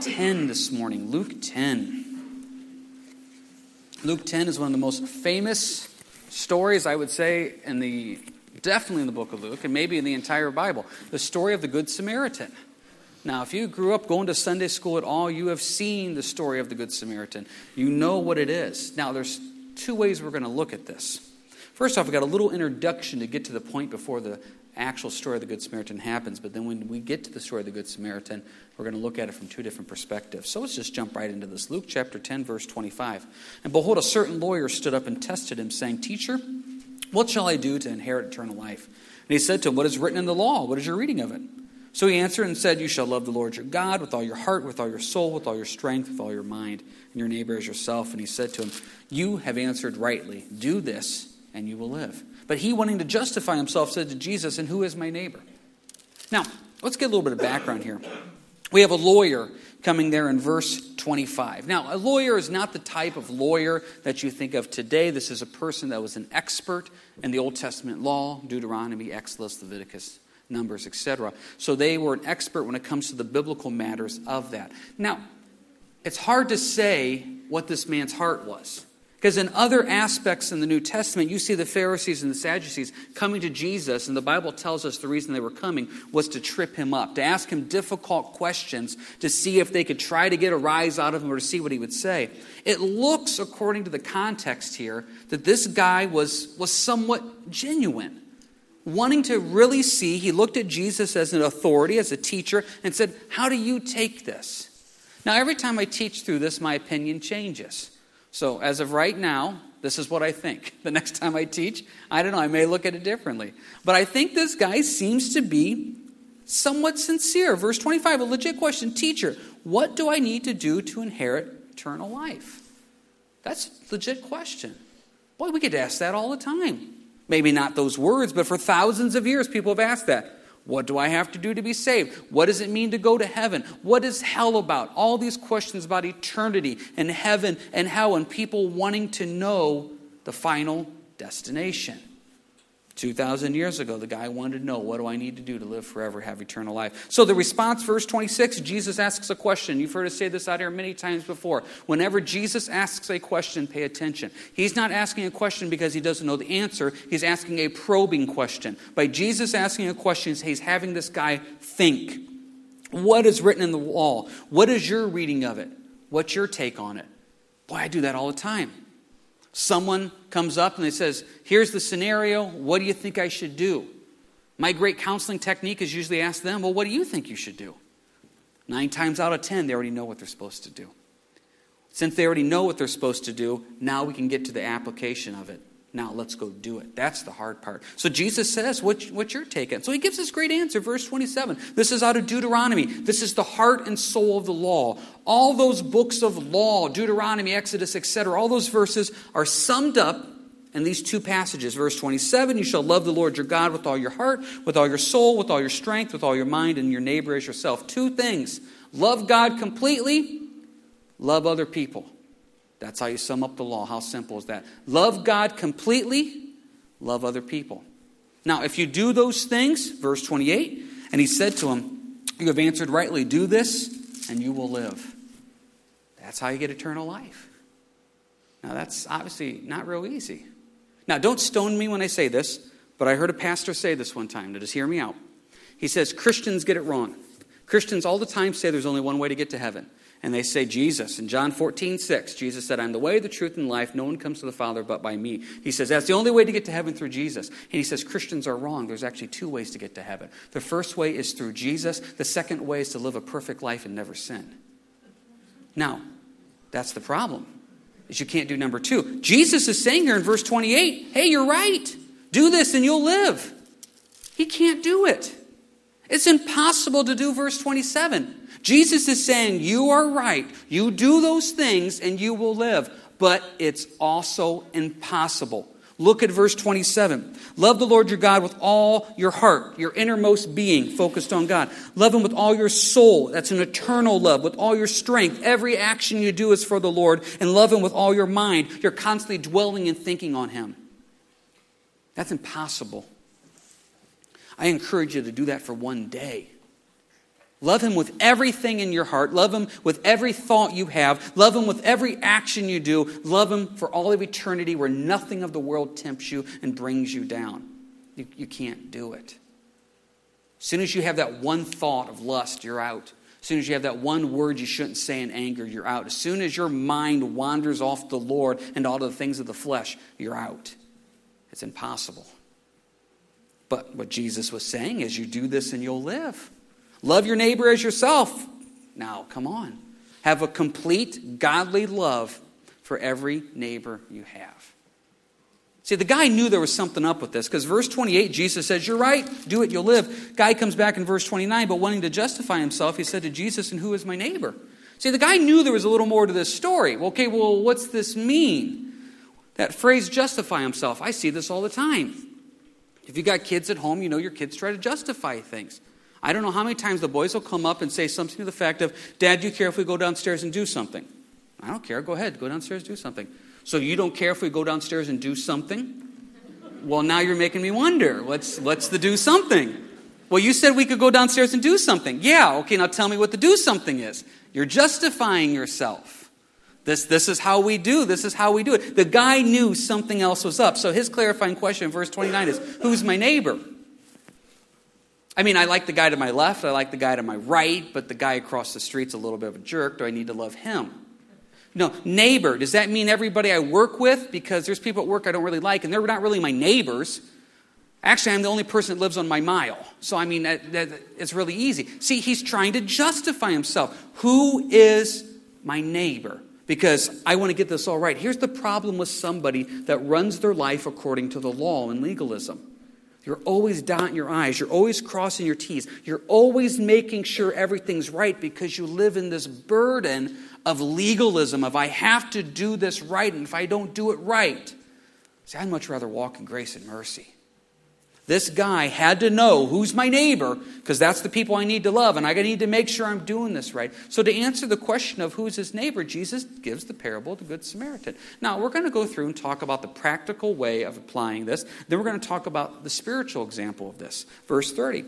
10 this morning. Luke 10. Luke 10 is one of the most famous stories, I would say, in the definitely in the book of Luke, and maybe in the entire Bible. The story of the Good Samaritan. Now, if you grew up going to Sunday school at all, you have seen the story of the Good Samaritan. You know what it is. Now, there's two ways we're going to look at this. First off, we got a little introduction to get to the point before the actual story of the Good Samaritan happens. But then when we get to the story of the Good Samaritan, we're going to look at it from two different perspectives. So let's just jump right into this. Luke chapter 10, verse 25. And behold, a certain lawyer stood up and tested him, saying, Teacher, what shall I do to inherit eternal life? And he said to him, What is written in the law? What is your reading of it? So he answered and said, You shall love the Lord your God with all your heart, with all your soul, with all your strength, with all your mind, and your neighbor as yourself. And he said to him, You have answered rightly. Do this, and you will live. But he, wanting to justify himself, said to Jesus, And who is my neighbor? Now, let's get a little bit of background here. We have a lawyer coming there in verse 25. Now, a lawyer is not the type of lawyer that you think of today. This is a person that was an expert in the Old Testament law, Deuteronomy, Exodus, Leviticus, Numbers, etc. So they were an expert when it comes to the biblical matters of that. Now, it's hard to say what this man's heart was. Because in other aspects in the New Testament, you see the Pharisees and the Sadducees coming to Jesus, and the Bible tells us the reason they were coming was to trip him up, to ask him difficult questions, to see if they could try to get a rise out of him or to see what he would say. It looks, according to the context here, that this guy was, was somewhat genuine. Wanting to really see, he looked at Jesus as an authority, as a teacher, and said, How do you take this? Now, every time I teach through this, my opinion changes. So, as of right now, this is what I think. The next time I teach, I don't know, I may look at it differently. But I think this guy seems to be somewhat sincere. Verse 25, a legit question Teacher, what do I need to do to inherit eternal life? That's a legit question. Boy, we get asked that all the time. Maybe not those words, but for thousands of years, people have asked that. What do I have to do to be saved? What does it mean to go to heaven? What is hell about? All these questions about eternity and heaven and hell, and people wanting to know the final destination. 2,000 years ago, the guy wanted to know, what do I need to do to live forever, have eternal life? So the response, verse 26, Jesus asks a question. You've heard us say this out here many times before. Whenever Jesus asks a question, pay attention. He's not asking a question because he doesn't know the answer, he's asking a probing question. By Jesus asking a question, he's having this guy think. What is written in the wall? What is your reading of it? What's your take on it? Boy, I do that all the time. Someone comes up and they says, "Here's the scenario. What do you think I should do?" My great counseling technique is usually ask them, "Well, what do you think you should do?" 9 times out of 10 they already know what they're supposed to do. Since they already know what they're supposed to do, now we can get to the application of it. Now let's go do it. That's the hard part. So Jesus says, what, What's your take on So he gives this great answer, verse 27. This is out of Deuteronomy. This is the heart and soul of the law. All those books of law, Deuteronomy, Exodus, etc., all those verses are summed up in these two passages. Verse 27 You shall love the Lord your God with all your heart, with all your soul, with all your strength, with all your mind, and your neighbor as yourself. Two things love God completely, love other people. That's how you sum up the law. How simple is that? Love God completely, love other people. Now, if you do those things, verse 28, and he said to him, You have answered rightly, do this, and you will live. That's how you get eternal life. Now, that's obviously not real easy. Now, don't stone me when I say this, but I heard a pastor say this one time. Now, just hear me out. He says, Christians get it wrong. Christians all the time say there's only one way to get to heaven and they say Jesus. In John 14, 6, Jesus said, I'm the way, the truth, and life. No one comes to the Father but by me. He says, that's the only way to get to heaven through Jesus. And he says, Christians are wrong. There's actually two ways to get to heaven. The first way is through Jesus, the second way is to live a perfect life and never sin. Now, that's the problem, is you can't do number two. Jesus is saying here in verse 28, hey, you're right. Do this and you'll live. He can't do it. It's impossible to do verse 27. Jesus is saying, You are right. You do those things and you will live. But it's also impossible. Look at verse 27. Love the Lord your God with all your heart, your innermost being focused on God. Love him with all your soul. That's an eternal love. With all your strength. Every action you do is for the Lord. And love him with all your mind. You're constantly dwelling and thinking on him. That's impossible. I encourage you to do that for one day. Love Him with everything in your heart. Love Him with every thought you have. Love Him with every action you do. Love Him for all of eternity where nothing of the world tempts you and brings you down. You, you can't do it. As soon as you have that one thought of lust, you're out. As soon as you have that one word you shouldn't say in anger, you're out. As soon as your mind wanders off the Lord and all of the things of the flesh, you're out. It's impossible. But what Jesus was saying is, you do this and you'll live. Love your neighbor as yourself. Now, come on. Have a complete godly love for every neighbor you have. See, the guy knew there was something up with this because verse 28, Jesus says, You're right, do it, you'll live. Guy comes back in verse 29, but wanting to justify himself, he said to Jesus, And who is my neighbor? See, the guy knew there was a little more to this story. Okay, well, what's this mean? That phrase, justify himself, I see this all the time. If you got kids at home, you know your kids try to justify things. I don't know how many times the boys will come up and say something to the fact of, Dad, do you care if we go downstairs and do something? I don't care. Go ahead. Go downstairs, do something. So you don't care if we go downstairs and do something? Well, now you're making me wonder. What's, what's the do something? Well, you said we could go downstairs and do something. Yeah, okay, now tell me what the do something is. You're justifying yourself. This, this is how we do. This is how we do it. The guy knew something else was up. So his clarifying question in verse 29 is Who's my neighbor? I mean, I like the guy to my left, I like the guy to my right, but the guy across the street's a little bit of a jerk. Do I need to love him? No, neighbor. Does that mean everybody I work with? Because there's people at work I don't really like, and they're not really my neighbors. Actually, I'm the only person that lives on my mile. So, I mean, that, that, it's really easy. See, he's trying to justify himself. Who is my neighbor? Because I want to get this all right. Here's the problem with somebody that runs their life according to the law and legalism. You're always dotting your I's. You're always crossing your T's. You're always making sure everything's right because you live in this burden of legalism, of I have to do this right, and if I don't do it right, see, I'd much rather walk in grace and mercy. This guy had to know who's my neighbor, because that's the people I need to love, and I need to make sure I'm doing this right. So, to answer the question of who's his neighbor, Jesus gives the parable of the Good Samaritan. Now, we're going to go through and talk about the practical way of applying this. Then, we're going to talk about the spiritual example of this. Verse 30.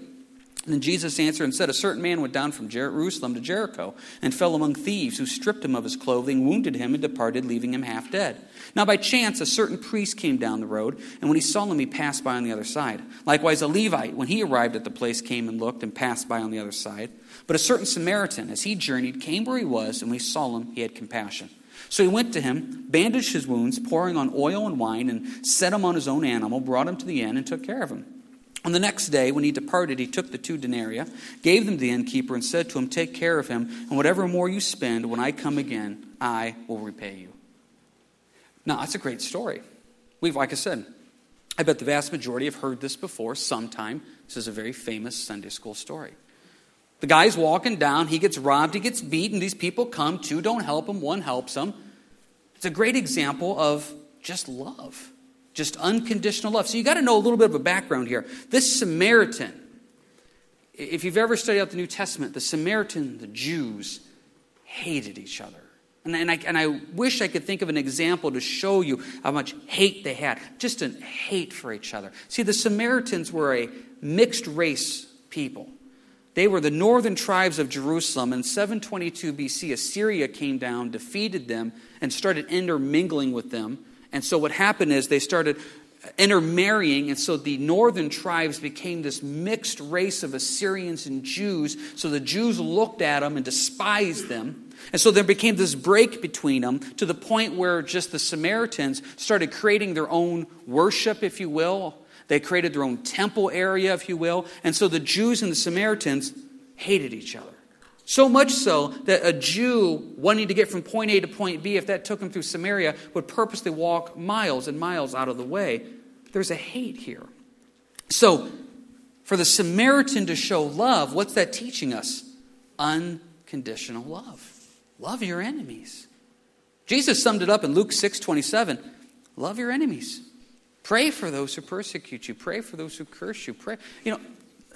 And Jesus answered and said, A certain man went down from Jerusalem to Jericho and fell among thieves who stripped him of his clothing, wounded him, and departed, leaving him half dead. Now, by chance, a certain priest came down the road, and when he saw him, he passed by on the other side. Likewise, a Levite, when he arrived at the place, came and looked and passed by on the other side. But a certain Samaritan, as he journeyed, came where he was, and when he saw him, he had compassion. So he went to him, bandaged his wounds, pouring on oil and wine, and set him on his own animal, brought him to the inn, and took care of him. On the next day, when he departed, he took the two denarii, gave them to the innkeeper, and said to him, Take care of him, and whatever more you spend, when I come again, I will repay you. Now, that's a great story. We've, like I said, I bet the vast majority have heard this before sometime. This is a very famous Sunday school story. The guy's walking down, he gets robbed, he gets beaten. These people come, two don't help him, one helps him. It's a great example of just love. Just unconditional love. So you got to know a little bit of a background here. This Samaritan, if you've ever studied out the New Testament, the Samaritan, the Jews, hated each other. And, and, I, and I wish I could think of an example to show you how much hate they had. Just a hate for each other. See, the Samaritans were a mixed race people. They were the northern tribes of Jerusalem. In 722 BC, Assyria came down, defeated them, and started intermingling with them. And so what happened is they started intermarrying, and so the northern tribes became this mixed race of Assyrians and Jews. So the Jews looked at them and despised them. And so there became this break between them to the point where just the Samaritans started creating their own worship, if you will. They created their own temple area, if you will. And so the Jews and the Samaritans hated each other. So much so that a Jew wanting to get from point A to point B, if that took him through Samaria, would purposely walk miles and miles out of the way. There's a hate here. So, for the Samaritan to show love, what's that teaching us? Unconditional love. Love your enemies. Jesus summed it up in Luke 6 27. Love your enemies. Pray for those who persecute you. Pray for those who curse you. Pray. You know,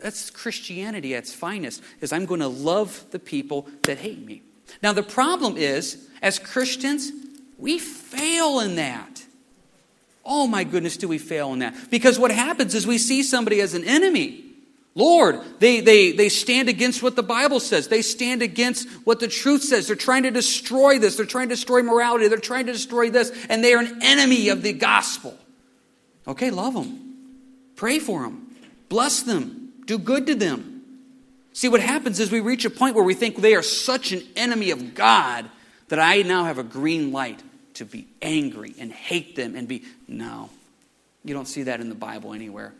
that's Christianity at its finest, is I'm going to love the people that hate me. Now, the problem is, as Christians, we fail in that. Oh my goodness, do we fail in that? Because what happens is we see somebody as an enemy. Lord, they, they, they stand against what the Bible says. They stand against what the truth says. They're trying to destroy this. They're trying to destroy morality. They're trying to destroy this. And they are an enemy of the gospel. Okay, love them. Pray for them. Bless them. Do good to them. See, what happens is we reach a point where we think they are such an enemy of God that I now have a green light to be angry and hate them and be. No. You don't see that in the Bible anywhere.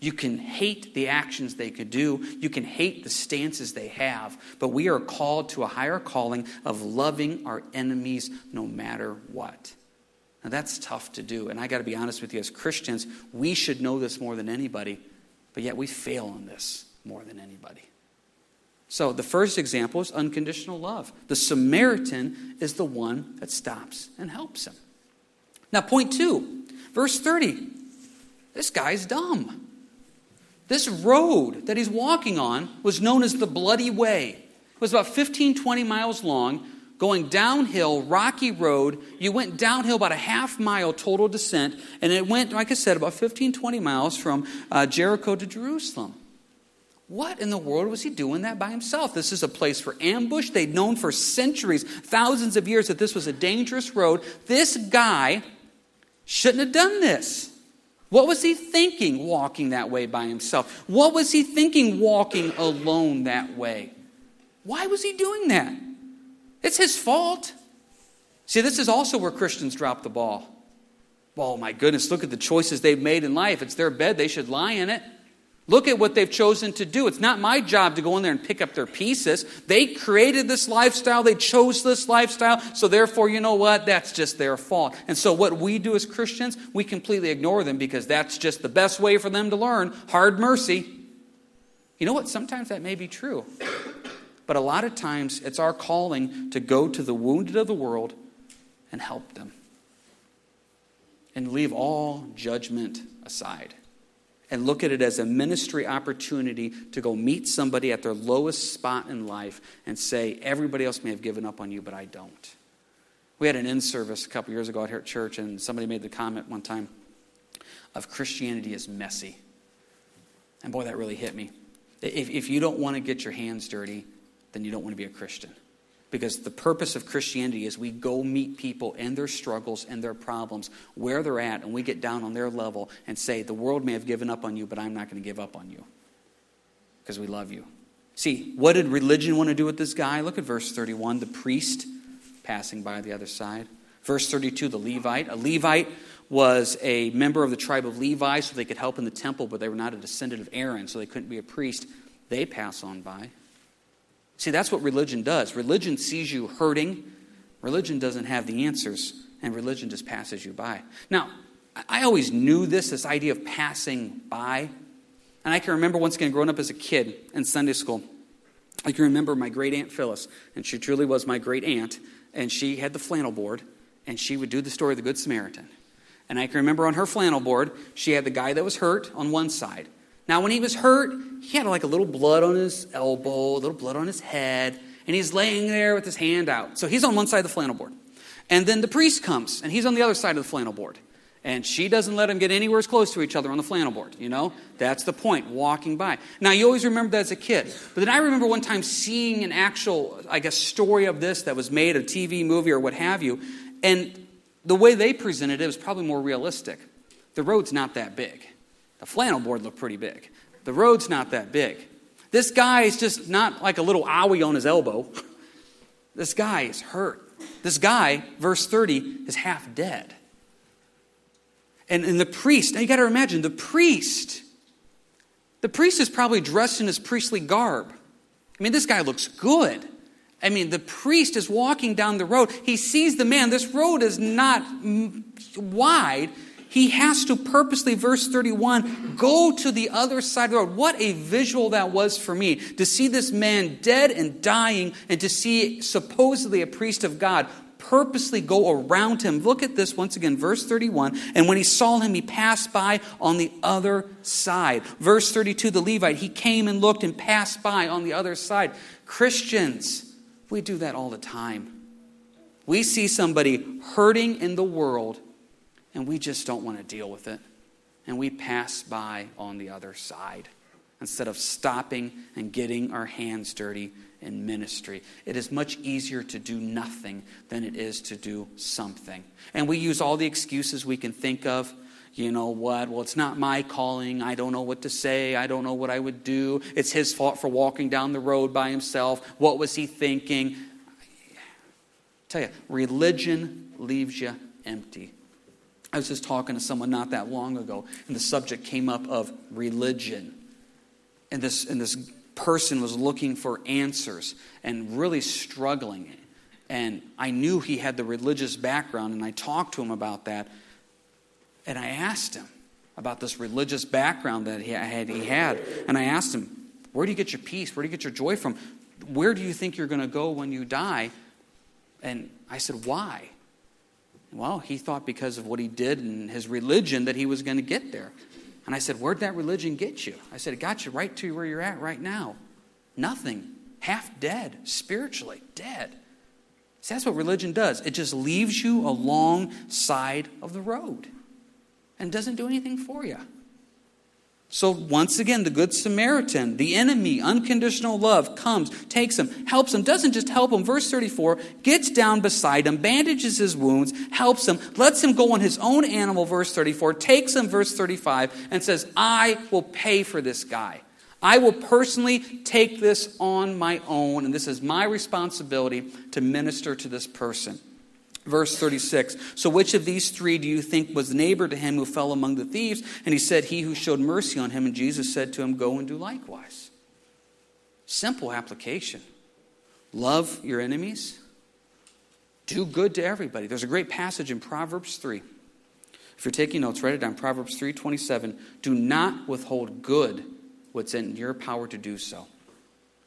You can hate the actions they could do. You can hate the stances they have. But we are called to a higher calling of loving our enemies no matter what. Now, that's tough to do. And I got to be honest with you, as Christians, we should know this more than anybody, but yet we fail in this more than anybody. So, the first example is unconditional love. The Samaritan is the one that stops and helps him. Now, point two, verse 30. This guy's dumb. This road that he's walking on was known as the Bloody Way. It was about 15, 20 miles long, going downhill, rocky road. You went downhill about a half mile total descent, and it went, like I said, about 15, 20 miles from uh, Jericho to Jerusalem. What in the world was he doing that by himself? This is a place for ambush. They'd known for centuries, thousands of years, that this was a dangerous road. This guy shouldn't have done this. What was he thinking walking that way by himself? What was he thinking walking alone that way? Why was he doing that? It's his fault. See, this is also where Christians drop the ball. Oh my goodness, look at the choices they've made in life. It's their bed, they should lie in it. Look at what they've chosen to do. It's not my job to go in there and pick up their pieces. They created this lifestyle, they chose this lifestyle, so therefore, you know what? That's just their fault. And so, what we do as Christians, we completely ignore them because that's just the best way for them to learn hard mercy. You know what? Sometimes that may be true. But a lot of times, it's our calling to go to the wounded of the world and help them and leave all judgment aside and look at it as a ministry opportunity to go meet somebody at their lowest spot in life and say, Everybody else may have given up on you, but I don't. We had an in service a couple years ago out here at church, and somebody made the comment one time of Christianity is messy. And boy, that really hit me. If, if you don't want to get your hands dirty, then you don't want to be a Christian. Because the purpose of Christianity is we go meet people and their struggles and their problems where they're at, and we get down on their level and say, The world may have given up on you, but I'm not going to give up on you because we love you. See, what did religion want to do with this guy? Look at verse 31 the priest passing by the other side. Verse 32, the Levite. A Levite was a member of the tribe of Levi, so they could help in the temple, but they were not a descendant of Aaron, so they couldn't be a priest. They pass on by. See, that's what religion does. Religion sees you hurting, religion doesn't have the answers, and religion just passes you by. Now, I always knew this, this idea of passing by. And I can remember once again growing up as a kid in Sunday school. I can remember my great aunt Phyllis, and she truly was my great aunt, and she had the flannel board, and she would do the story of the Good Samaritan. And I can remember on her flannel board, she had the guy that was hurt on one side, now, when he was hurt, he had like a little blood on his elbow, a little blood on his head, and he's laying there with his hand out. So he's on one side of the flannel board. And then the priest comes, and he's on the other side of the flannel board. And she doesn't let him get anywhere as close to each other on the flannel board, you know? That's the point, walking by. Now, you always remember that as a kid. But then I remember one time seeing an actual, I guess, story of this that was made, a TV movie or what have you. And the way they presented it was probably more realistic. The road's not that big. The flannel board looked pretty big. The road's not that big. This guy is just not like a little owie on his elbow. This guy is hurt. This guy, verse 30, is half dead. And, and the priest, now you got to imagine, the priest, the priest is probably dressed in his priestly garb. I mean, this guy looks good. I mean, the priest is walking down the road. He sees the man. This road is not wide. He has to purposely, verse 31, go to the other side of the road. What a visual that was for me to see this man dead and dying, and to see supposedly a priest of God purposely go around him. Look at this once again, verse 31. And when he saw him, he passed by on the other side. Verse 32, the Levite, he came and looked and passed by on the other side. Christians, we do that all the time. We see somebody hurting in the world and we just don't want to deal with it. And we pass by on the other side. instead of stopping and getting our hands dirty in ministry. It is much easier to do nothing than it is to do something. And we use all the excuses we can think of. You know what? Well, it's not my calling. I don't know what to say. I don't know what I would do. It's his fault for walking down the road by himself. What was he thinking? I tell you, religion leaves you empty. I was just talking to someone not that long ago, and the subject came up of religion. And this, and this person was looking for answers and really struggling. And I knew he had the religious background, and I talked to him about that. And I asked him about this religious background that he had, he had. And I asked him, Where do you get your peace? Where do you get your joy from? Where do you think you're going to go when you die? And I said, Why? Well, he thought because of what he did and his religion that he was going to get there. And I said, Where'd that religion get you? I said, It got you right to where you're at right now. Nothing. Half dead, spiritually dead. See, that's what religion does. It just leaves you alongside of the road and doesn't do anything for you. So, once again, the Good Samaritan, the enemy, unconditional love, comes, takes him, helps him, doesn't just help him. Verse 34 gets down beside him, bandages his wounds, helps him, lets him go on his own animal, verse 34, takes him, verse 35, and says, I will pay for this guy. I will personally take this on my own, and this is my responsibility to minister to this person. Verse 36 So, which of these three do you think was neighbor to him who fell among the thieves? And he said, He who showed mercy on him. And Jesus said to him, Go and do likewise. Simple application. Love your enemies. Do good to everybody. There's a great passage in Proverbs 3. If you're taking notes, write it down. Proverbs 3:27. Do not withhold good what's in your power to do so.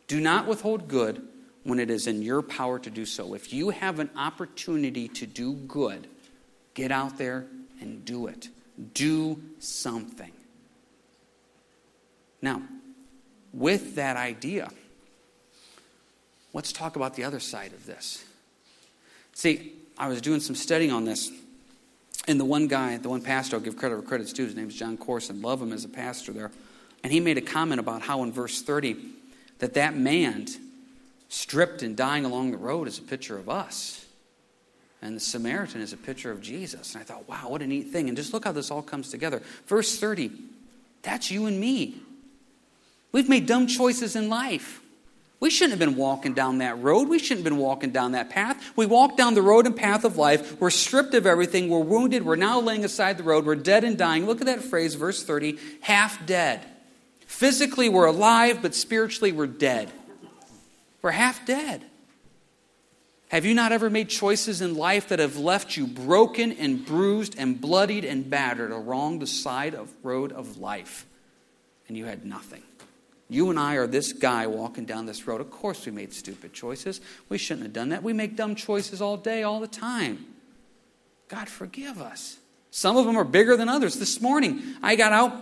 Do not withhold good when it is in your power to do so. If you have an opportunity to do good, get out there and do it. Do something. Now, with that idea, let's talk about the other side of this. See, I was doing some studying on this, and the one guy, the one pastor, I'll give credit where credit's due, his name's Jon Courson, Love him as a pastor there. And he made a comment about how in verse 30 that that man stripped and dying along the road is a picture of us. And the Samaritan is a picture of Jesus. And I thought, wow, what a neat thing. And just look how this all comes together. Verse 30 that's you and me. We've made dumb choices in life. We shouldn't have been walking down that road. We shouldn't have been walking down that path. We walk down the road and path of life. We're stripped of everything. We're wounded. We're now laying aside the road. We're dead and dying. Look at that phrase, verse 30 half dead. Physically, we're alive, but spiritually, we're dead. We're half dead. Have you not ever made choices in life that have left you broken and bruised and bloodied and battered along the side of road of life and you had nothing? You and I are this guy walking down this road. Of course, we made stupid choices. We shouldn't have done that. We make dumb choices all day, all the time. God, forgive us. Some of them are bigger than others. This morning, I got out, I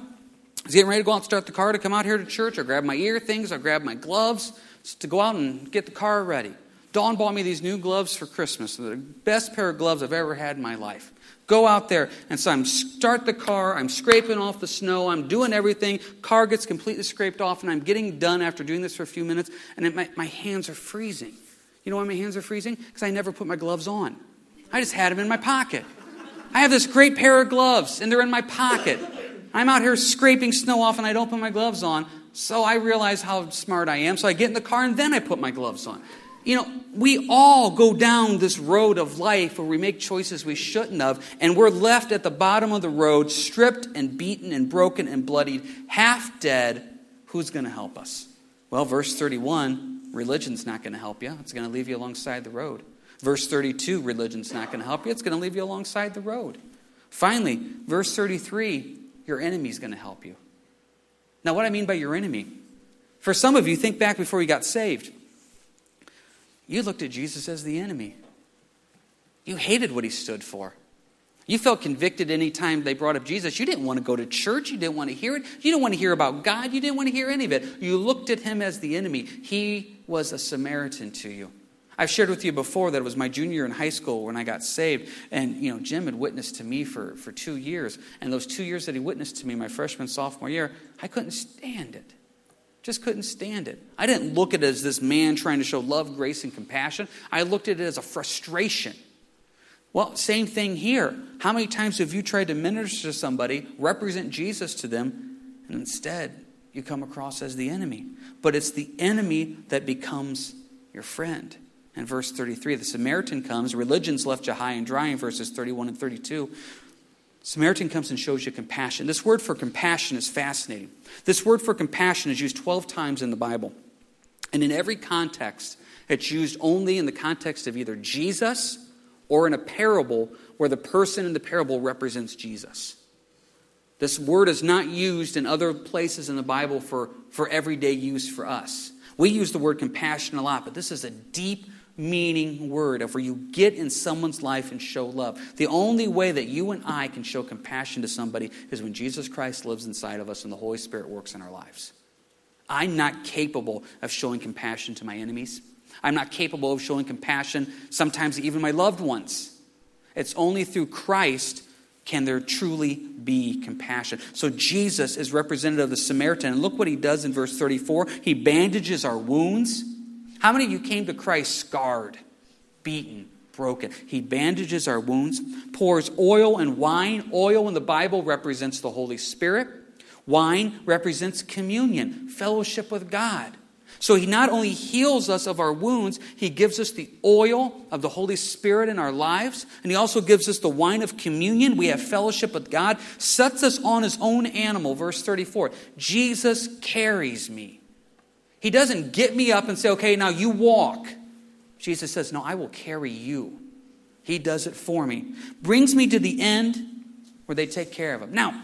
was getting ready to go out and start the car to come out here to church. I grabbed my ear things, I grabbed my gloves to go out and get the car ready. Dawn bought me these new gloves for Christmas. They're the best pair of gloves I've ever had in my life. Go out there, and so I'm start the car. I'm scraping off the snow. I'm doing everything. Car gets completely scraped off, and I'm getting done after doing this for a few minutes. And it, my, my hands are freezing. You know why my hands are freezing? Because I never put my gloves on. I just had them in my pocket. I have this great pair of gloves, and they're in my pocket. I'm out here scraping snow off, and I don't put my gloves on. So I realize how smart I am. So I get in the car and then I put my gloves on. You know, we all go down this road of life where we make choices we shouldn't have, and we're left at the bottom of the road, stripped and beaten and broken and bloodied, half dead. Who's going to help us? Well, verse 31, religion's not going to help you. It's going to leave you alongside the road. Verse 32, religion's not going to help you. It's going to leave you alongside the road. Finally, verse 33, your enemy's going to help you. Now, what I mean by your enemy, for some of you, think back before you got saved. You looked at Jesus as the enemy. You hated what he stood for. You felt convicted any time they brought up Jesus. You didn't want to go to church. You didn't want to hear it. You didn't want to hear about God. You didn't want to hear any of it. You looked at him as the enemy. He was a Samaritan to you. I've shared with you before that it was my junior year in high school when I got saved. And, you know, Jim had witnessed to me for, for two years. And those two years that he witnessed to me, my freshman, sophomore year, I couldn't stand it. Just couldn't stand it. I didn't look at it as this man trying to show love, grace, and compassion. I looked at it as a frustration. Well, same thing here. How many times have you tried to minister to somebody, represent Jesus to them, and instead you come across as the enemy? But it's the enemy that becomes your friend. In verse 33, the Samaritan comes, religion's left you high and dry in verses 31 and 32. Samaritan comes and shows you compassion. This word for compassion is fascinating. This word for compassion is used 12 times in the Bible. And in every context, it's used only in the context of either Jesus or in a parable where the person in the parable represents Jesus. This word is not used in other places in the Bible for, for everyday use for us. We use the word compassion a lot, but this is a deep meaning word of where you get in someone's life and show love. The only way that you and I can show compassion to somebody is when Jesus Christ lives inside of us and the Holy Spirit works in our lives. I'm not capable of showing compassion to my enemies. I'm not capable of showing compassion sometimes even my loved ones. It's only through Christ can there truly be compassion. So Jesus is representative of the Samaritan. And look what he does in verse 34. He bandages our wounds how many of you came to Christ scarred, beaten, broken? He bandages our wounds, pours oil and wine. Oil in the Bible represents the Holy Spirit, wine represents communion, fellowship with God. So he not only heals us of our wounds, he gives us the oil of the Holy Spirit in our lives, and he also gives us the wine of communion. We have fellowship with God, sets us on his own animal. Verse 34 Jesus carries me. He doesn't get me up and say, okay, now you walk. Jesus says, no, I will carry you. He does it for me. Brings me to the end where they take care of him. Now,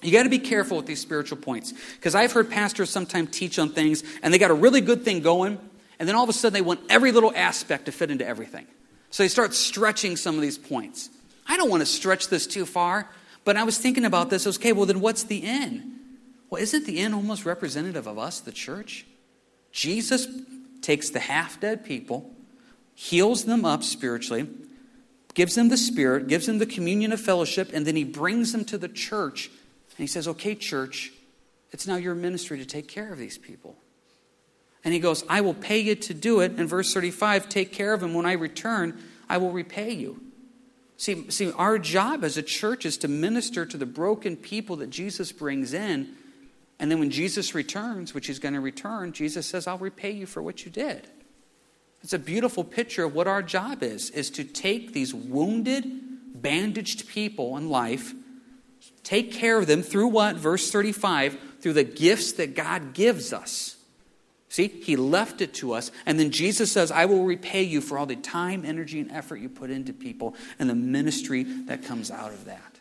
you got to be careful with these spiritual points because I've heard pastors sometimes teach on things and they got a really good thing going, and then all of a sudden they want every little aspect to fit into everything. So they start stretching some of these points. I don't want to stretch this too far, but I was thinking about this. I was, Okay, well, then what's the end? Well, isn't the end almost representative of us, the church? Jesus takes the half dead people, heals them up spiritually, gives them the Spirit, gives them the communion of fellowship, and then he brings them to the church. And he says, Okay, church, it's now your ministry to take care of these people. And he goes, I will pay you to do it. In verse 35, take care of them. When I return, I will repay you. See, see, our job as a church is to minister to the broken people that Jesus brings in and then when Jesus returns, which he's going to return, Jesus says, I'll repay you for what you did. It's a beautiful picture of what our job is, is to take these wounded, bandaged people in life, take care of them through what? Verse 35, through the gifts that God gives us. See, he left it to us. And then Jesus says, I will repay you for all the time, energy, and effort you put into people and the ministry that comes out of that.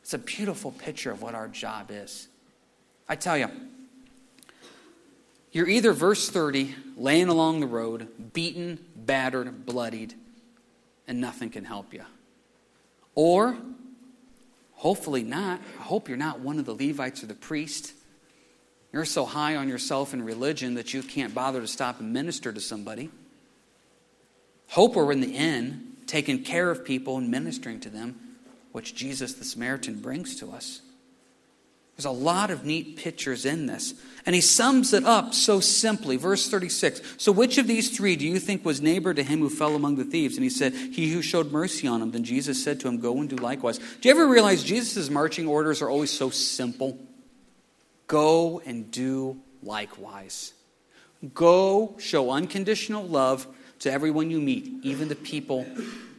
It's a beautiful picture of what our job is. I tell you, you're either verse 30, laying along the road, beaten, battered, bloodied, and nothing can help you. Or, hopefully not, I hope you're not one of the Levites or the priest. You're so high on yourself and religion that you can't bother to stop and minister to somebody. Hope we're in the inn, taking care of people and ministering to them, which Jesus the Samaritan brings to us. There's a lot of neat pictures in this. And he sums it up so simply. Verse 36. So, which of these three do you think was neighbor to him who fell among the thieves? And he said, He who showed mercy on him. Then Jesus said to him, Go and do likewise. Do you ever realize Jesus' marching orders are always so simple? Go and do likewise. Go show unconditional love to everyone you meet, even the people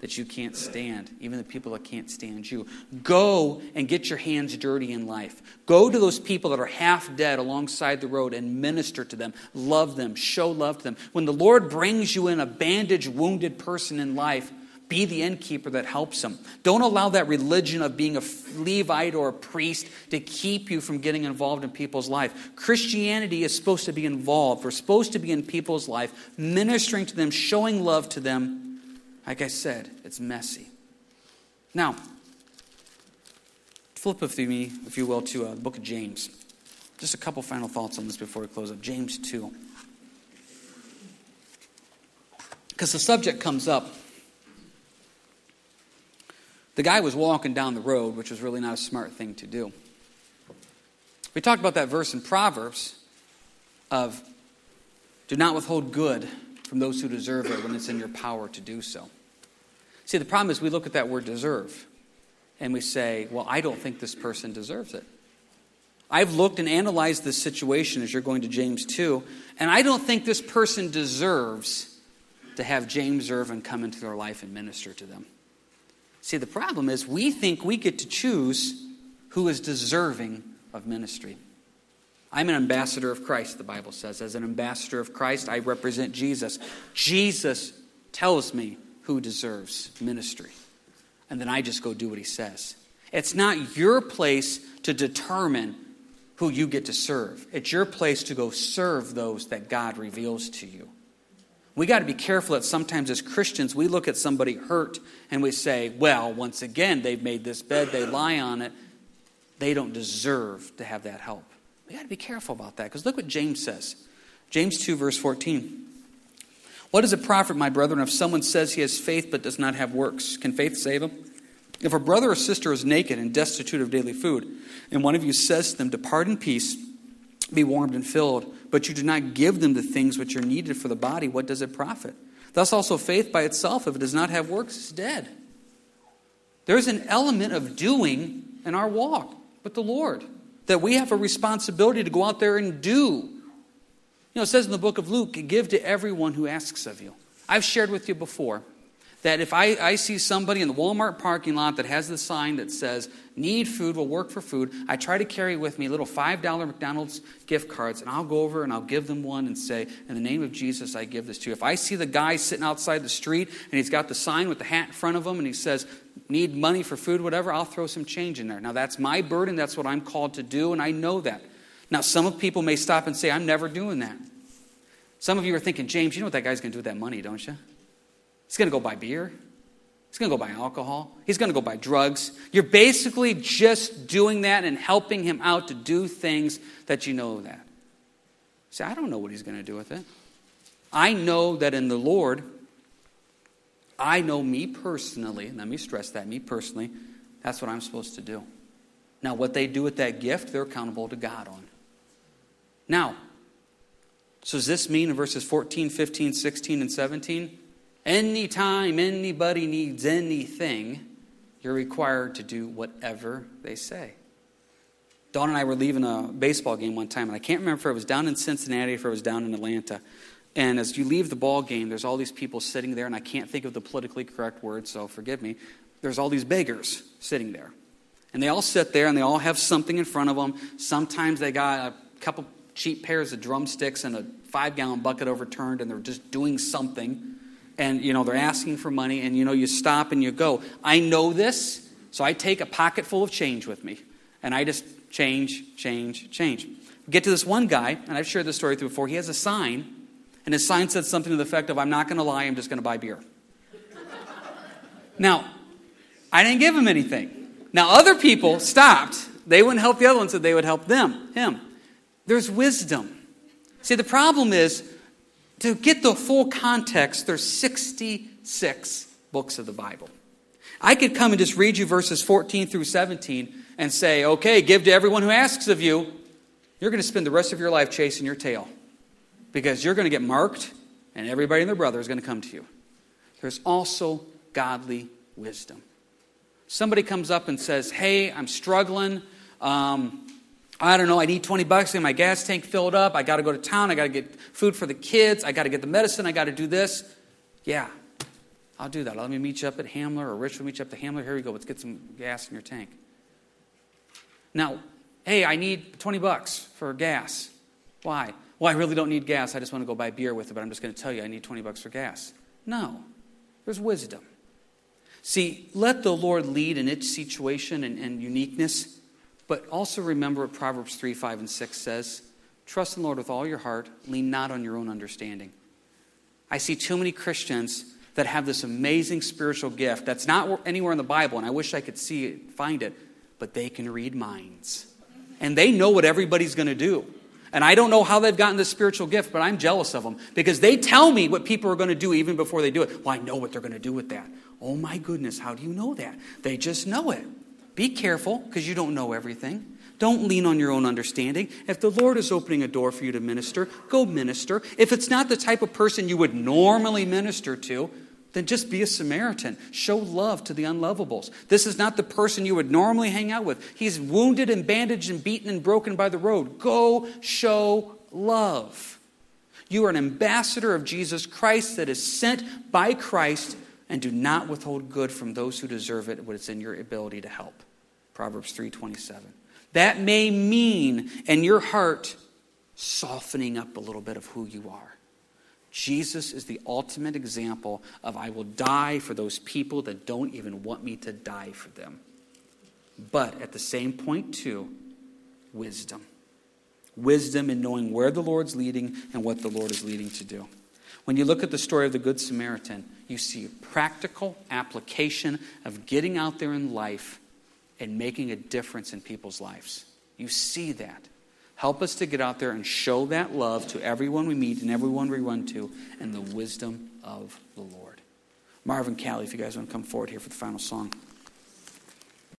that you can't stand, even the people that can't stand you. Go and get your hands dirty in life. Go to those people that are half dead alongside the road and minister to them, love them, show love to them. When the Lord brings you in a bandaged, wounded person in life, be the innkeeper that helps them. Don't allow that religion of being a Levite or a priest to keep you from getting involved in people's life. Christianity is supposed to be involved. We're supposed to be in people's life, ministering to them, showing love to them, like I said, it's messy. Now, flip with me, if you will, to uh, the book of James. Just a couple final thoughts on this before we close up. James 2. Because the subject comes up. The guy was walking down the road, which was really not a smart thing to do. We talked about that verse in Proverbs of do not withhold good from those who deserve it when it's in your power to do so. See, the problem is we look at that word deserve and we say, well, I don't think this person deserves it. I've looked and analyzed this situation as you're going to James 2, and I don't think this person deserves to have James Irvin come into their life and minister to them. See, the problem is we think we get to choose who is deserving of ministry. I'm an ambassador of Christ, the Bible says. As an ambassador of Christ, I represent Jesus. Jesus tells me who deserves ministry. And then I just go do what he says. It's not your place to determine who you get to serve, it's your place to go serve those that God reveals to you. We got to be careful that sometimes as Christians, we look at somebody hurt and we say, well, once again, they've made this bed, they lie on it. They don't deserve to have that help. We got to be careful about that because look what James says. James 2, verse 14. What does it profit, my brethren, if someone says he has faith but does not have works? Can faith save him? If a brother or sister is naked and destitute of daily food, and one of you says to them, Depart in peace, be warmed and filled, but you do not give them the things which are needed for the body, what does it profit? Thus also faith by itself, if it does not have works, is dead. There's an element of doing in our walk with the Lord that we have a responsibility to go out there and do. You know, it says in the book of Luke, give to everyone who asks of you. I've shared with you before that if I, I see somebody in the Walmart parking lot that has the sign that says, need food, will work for food, I try to carry with me little $5 McDonald's gift cards, and I'll go over and I'll give them one and say, In the name of Jesus, I give this to you. If I see the guy sitting outside the street and he's got the sign with the hat in front of him and he says, Need money for food, whatever, I'll throw some change in there. Now, that's my burden, that's what I'm called to do, and I know that. Now, some of people may stop and say, I'm never doing that. Some of you are thinking, James, you know what that guy's going to do with that money, don't you? He's going to go buy beer. He's going to go buy alcohol. He's going to go buy drugs. You're basically just doing that and helping him out to do things that you know that. See, I don't know what he's going to do with it. I know that in the Lord, I know me personally, let me stress that, me personally, that's what I'm supposed to do. Now, what they do with that gift, they're accountable to God on. Now, so does this mean in verses 14, 15, 16, and 17? Anytime anybody needs anything, you're required to do whatever they say. Don and I were leaving a baseball game one time, and I can't remember if it was down in Cincinnati or if it was down in Atlanta. And as you leave the ball game, there's all these people sitting there, and I can't think of the politically correct word, so forgive me. There's all these beggars sitting there. And they all sit there, and they all have something in front of them. Sometimes they got a couple cheap pairs of drumsticks and a five gallon bucket overturned, and they're just doing something. And you know they're asking for money and you know you stop and you go. I know this so i take a pocket full of change with me. And i just change change change. Get to this one guy and i've shared this story through before. He has a sign and his sign said something to the effect of i'm not going to lie i'm just going to buy beer. Now i didn't give him anything. Now other people stopped. They wouldn't help the other one so they would help them him there's wisdom see the problem is to get the full context, there's 66 books of the Bible. I could come and just read you verses 14 through 17 and say, okay, give to everyone who asks of you. You're going to spend the rest of your life chasing your tail because you're going to get marked and everybody and their brother is going to come to you. There's also godly wisdom. Somebody comes up and says, hey, I'm struggling. Um, I don't know, I need 20 bucks to get my gas tank filled up. I got to go to town. I got to get food for the kids. I got to get the medicine. I got to do this. Yeah, I'll do that. Let me meet you up at Hamler or Rich will meet you up at Hamler. Here we go. Let's get some gas in your tank. Now, hey, I need 20 bucks for gas. Why? Well, I really don't need gas. I just want to go buy beer with it, but I'm just going to tell you I need 20 bucks for gas. No, there's wisdom. See, let the Lord lead in its situation and, and uniqueness. But also remember what Proverbs 3 5 and 6 says Trust in the Lord with all your heart, lean not on your own understanding. I see too many Christians that have this amazing spiritual gift that's not anywhere in the Bible, and I wish I could see it, find it, but they can read minds. And they know what everybody's going to do. And I don't know how they've gotten this spiritual gift, but I'm jealous of them because they tell me what people are going to do even before they do it. Well, I know what they're going to do with that. Oh my goodness, how do you know that? They just know it. Be careful because you don't know everything. Don't lean on your own understanding. If the Lord is opening a door for you to minister, go minister. If it's not the type of person you would normally minister to, then just be a Samaritan. Show love to the unlovables. This is not the person you would normally hang out with. He's wounded and bandaged and beaten and broken by the road. Go show love. You are an ambassador of Jesus Christ that is sent by Christ, and do not withhold good from those who deserve it when it's in your ability to help. Proverbs 3:27. That may mean in your heart softening up a little bit of who you are. Jesus is the ultimate example of I will die for those people that don't even want me to die for them. But at the same point, too, wisdom. Wisdom in knowing where the Lord's leading and what the Lord is leading to do. When you look at the story of the Good Samaritan, you see a practical application of getting out there in life and making a difference in people's lives. You see that. Help us to get out there and show that love to everyone we meet and everyone we run to and the wisdom of the Lord. Marvin Callie, if you guys want to come forward here for the final song.